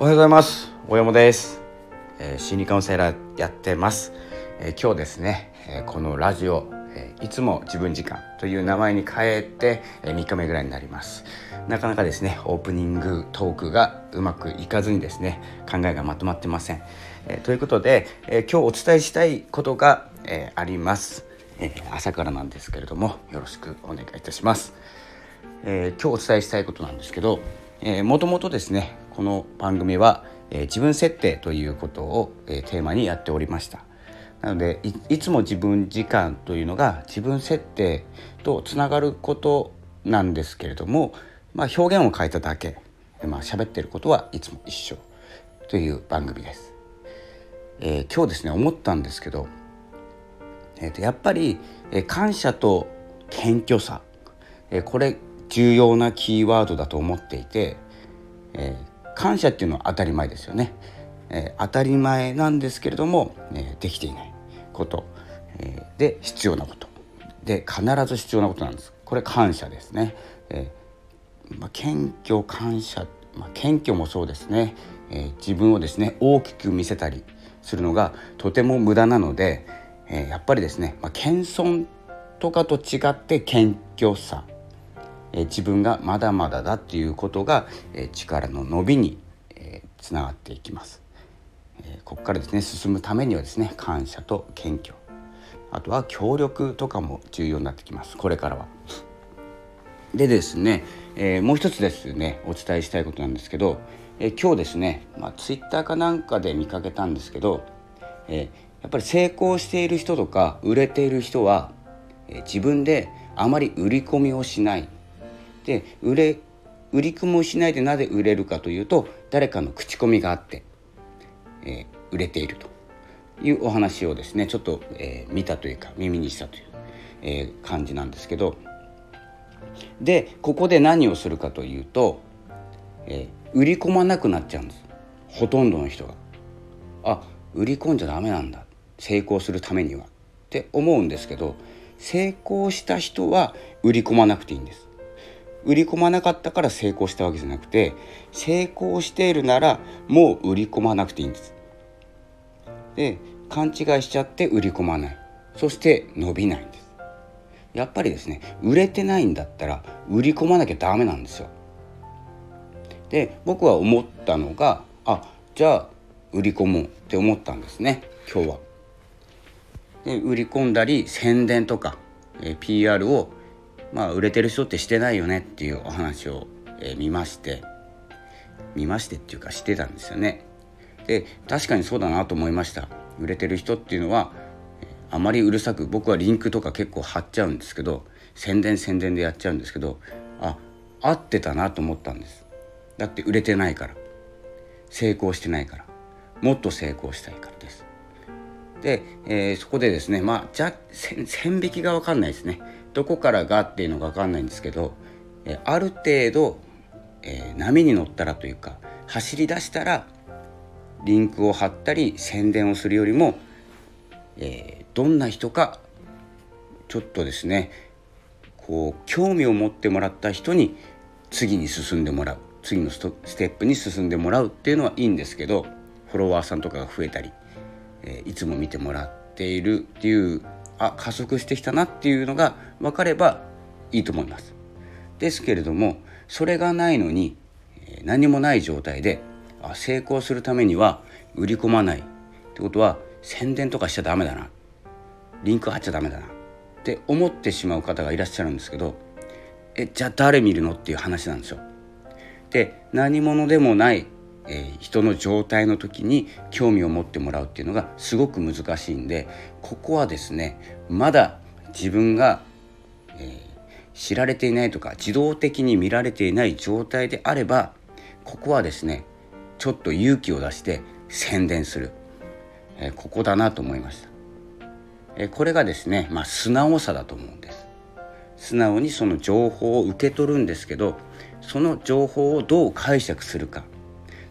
おはようございます。大山です、えー、心理カウンセラーやってます、えー、今日ですね、えー、このラジオ、えいつも自分時間という名前に変えて、え3日目ぐらいになります。なかなかですねオープニングトークがうまくいかずにですね考えがまとまってません、えということで、え今日お伝えしたいことが、えあります、え朝からなんですけれどもよろしくお願いいたします、え今日お伝えしたいことなんですけどもともとですねこの番組は、えー、自分設定ということを、えー、テーマにやっておりました。なのでいつも自分時間というのが自分設定とつながることなんですけれども、まあ、表現を変えただけ、まあ喋ってることはいつも一緒という番組です、えー、今日ですね思ったんですけど、えー、とやっぱり、えー、感謝と謙虚さ、えー、これ重要なキーワードだと思っていて、えー、感謝っていうのは当たり前ですよね、えー、当たり前なんですけれども、えー、できていないこと、えー、で必要なこと。で必ず必要なことなんです。これ感謝ですね、えまあ、謙虚感謝、まあ、謙虚もそうですね、え自分をですね大きく見せたりするのがとても無駄なので、えやっぱりですね、まあ、謙遜とかと違って謙虚さ。え自分がまだまだだっていうことが、え力の伸びに、えつながっていきます、えここからですね進むためにはですね感謝と謙虚。あとは協力とかも重要になってきます。これからは。でですね、えー、もう一つですねお伝えしたいことなんですけど、えー、今日ですね、まあ、ツイッターかなんかで見かけたんですけど、えー、やっぱり成功している人とか売れている人は、え自分であまり売り込みをしない。で売れ売り組もしないでなぜ売れるかというと誰かの口コミがあって、えー、売れていると。いうお話をですねちょっと、えー、見たというか耳にしたという、えー、感じなんですけど。でここで何をするかというと、え売り込まなくなっちゃうんです。ほとんどの人が。あ売り込んじゃダメなんだ。成功するためには。って思うんですけど成功した人は売り込まなくていいんです。売り込まなかったから成功したわけじゃなくて成功しているならもう売り込まなくていいんです。で勘違いしちゃって売り込まないそして伸びないんです。やっぱりですね売れてないんだったら売り込まなきゃダメなんですよ。で僕は思ったのがあじゃあ売り込もうって思ったんですね今日は。で売り込んだり宣伝とか、え PR をまあ売れてる人ってしてないよねっていうお話を、えー、見まして。見ましてっていうかしてたんですよね。で確かにそうだなと思いました。売れてる人っていうのはあまりうるさく僕はリンクとか結構貼っちゃうんですけど宣伝宣伝でやっちゃうんですけどあ合ってたなと思ったんです。だって売れてないから。成功してないから。もっと成功したいからです。で、えー、そこでですねまあじゃ線引きが分かんないですね。どこからがっていうのが分かんないんですけど、えある程度、えー、波に乗ったらというか走り出したらリンクを貼ったり宣伝をするよりも、えー、どんな人かちょっとですねこう興味を持ってもらった人に次に進んでもらう次のステップに進んでもらうっていうのはいいんですけどフォロワーさんとかが増えたり、えー、いつも見てもらっているっていうあ加速してきたなっていうのが分かればいいと思います。ですけれどもそれがないのに何もない状態で成功するためには売り込まないってことは宣伝とかしちゃダメだなリンク貼っちゃダメだなって思ってしまう方がいらっしゃるんですけどえじゃあ誰見るのっていう話なんですよ。で何者でもないえー、人の状態の時に興味を持ってもらうっていうのがすごく難しいんでここはですねまだ自分が、えー、知られていないとか自動的に見られていない状態であればここはですねちょっと勇気を出して宣伝する、えー、ここだなと思いました、えこれがですね、まあ、素直さだと思うんです。素直にその情報を受け取るんですけどその情報をどう解釈するか。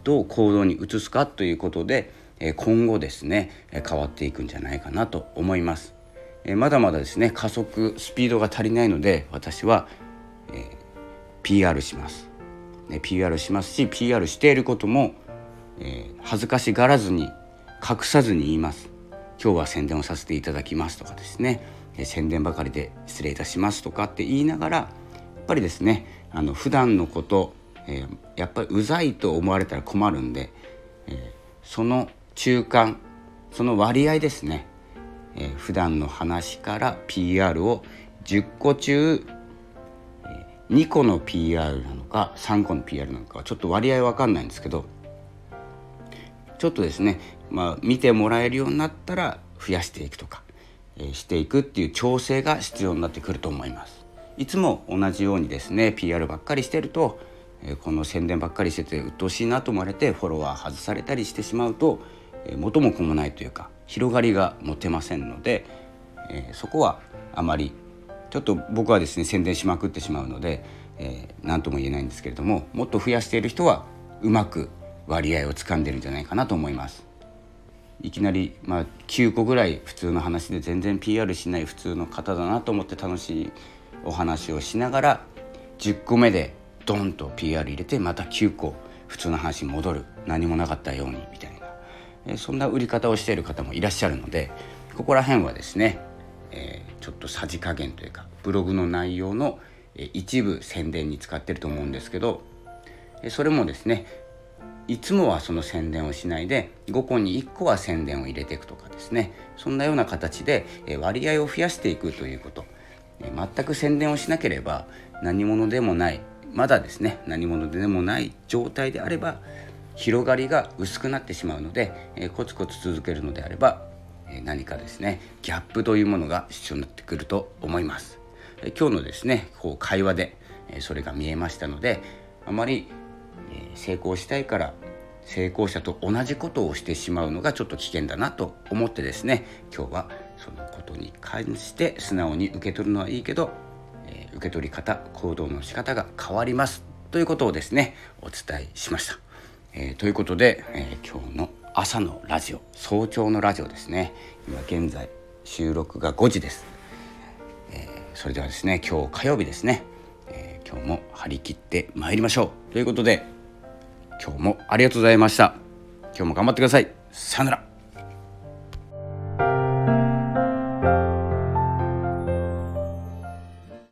どう行動に移すかということで今後ですね変わっていくんじゃないかなと思います。まだまだですね加速スピードが足りないので私は、えー、PR します、ね、PR しますし PR していることも、えー、恥ずかしがらずに隠さずに言います。今日は宣伝をさせていただきますとかですね、えー、宣伝ばかりで失礼いたしますとかって言いながらやっぱりですねあの普段のこと、えー、やっぱりうざいと思われたら困るんで、えー、その中間その割合ですね、えー、普段の話から PR を10個中2個の PR なのか3個の PR なのかちょっと割合わかんないんですけどちょっとですね、まあ、見てもらえるようになったら増やしていくとか、えー、していくっていう調整が必要になってくると思います。いつも同じようにですね PR ばっかりしてると、え、この宣伝ばっかりしてて鬱陶しいなと思われてフォロワー外されたりしてしまうと、え、元も子もないというか広がりが持てませんので、え、そこはあまりちょっと僕はですね宣伝しまくってしまうので何、えー、とも言えないんですけれどももっと増やしている人はうまく割合をつかんでるんじゃないかなと思います。いきなり、まあ、9個ぐらい普通の話で全然 PR しない普通の方だなと思って楽しいお話をしながら10個目でドンと PR 入れてまた9個普通の話に戻る何もなかったようにみたいな、そんな売り方をしている方もいらっしゃるのでここら辺はですね、えー、ちょっとさじ加減というかブログの内容の一部宣伝に使ってると思うんですけどそれもですねいつもはその宣伝をしないで5個に1個は宣伝を入れていくとかですねそんなような形で割合を増やしていくということ。全く宣伝をしなければ何者でもないまだですね何者でもない状態であれば広がりが薄くなってしまうのでえコツコツ続けるのであればえ何かですねギャップというものが必要になってくると思います。今日のですねこう会話でえそれが見えましたのであまりえ成功したいから成功者と同じことをしてしまうのがちょっと危険だなと思ってですね今日はそのことに関して素直に受け取るのはいいけど、受け取り方行動の仕方が変わります。ということをですねお伝えしました。えー、ということで、えー、今日の朝のラジオ早朝のラジオですね。今現在収録が5時です、えそれではですね今日火曜日ですね。え今日も張り切って参りましょう。ということで今日もありがとうございました。今日も頑張ってください。さよなら。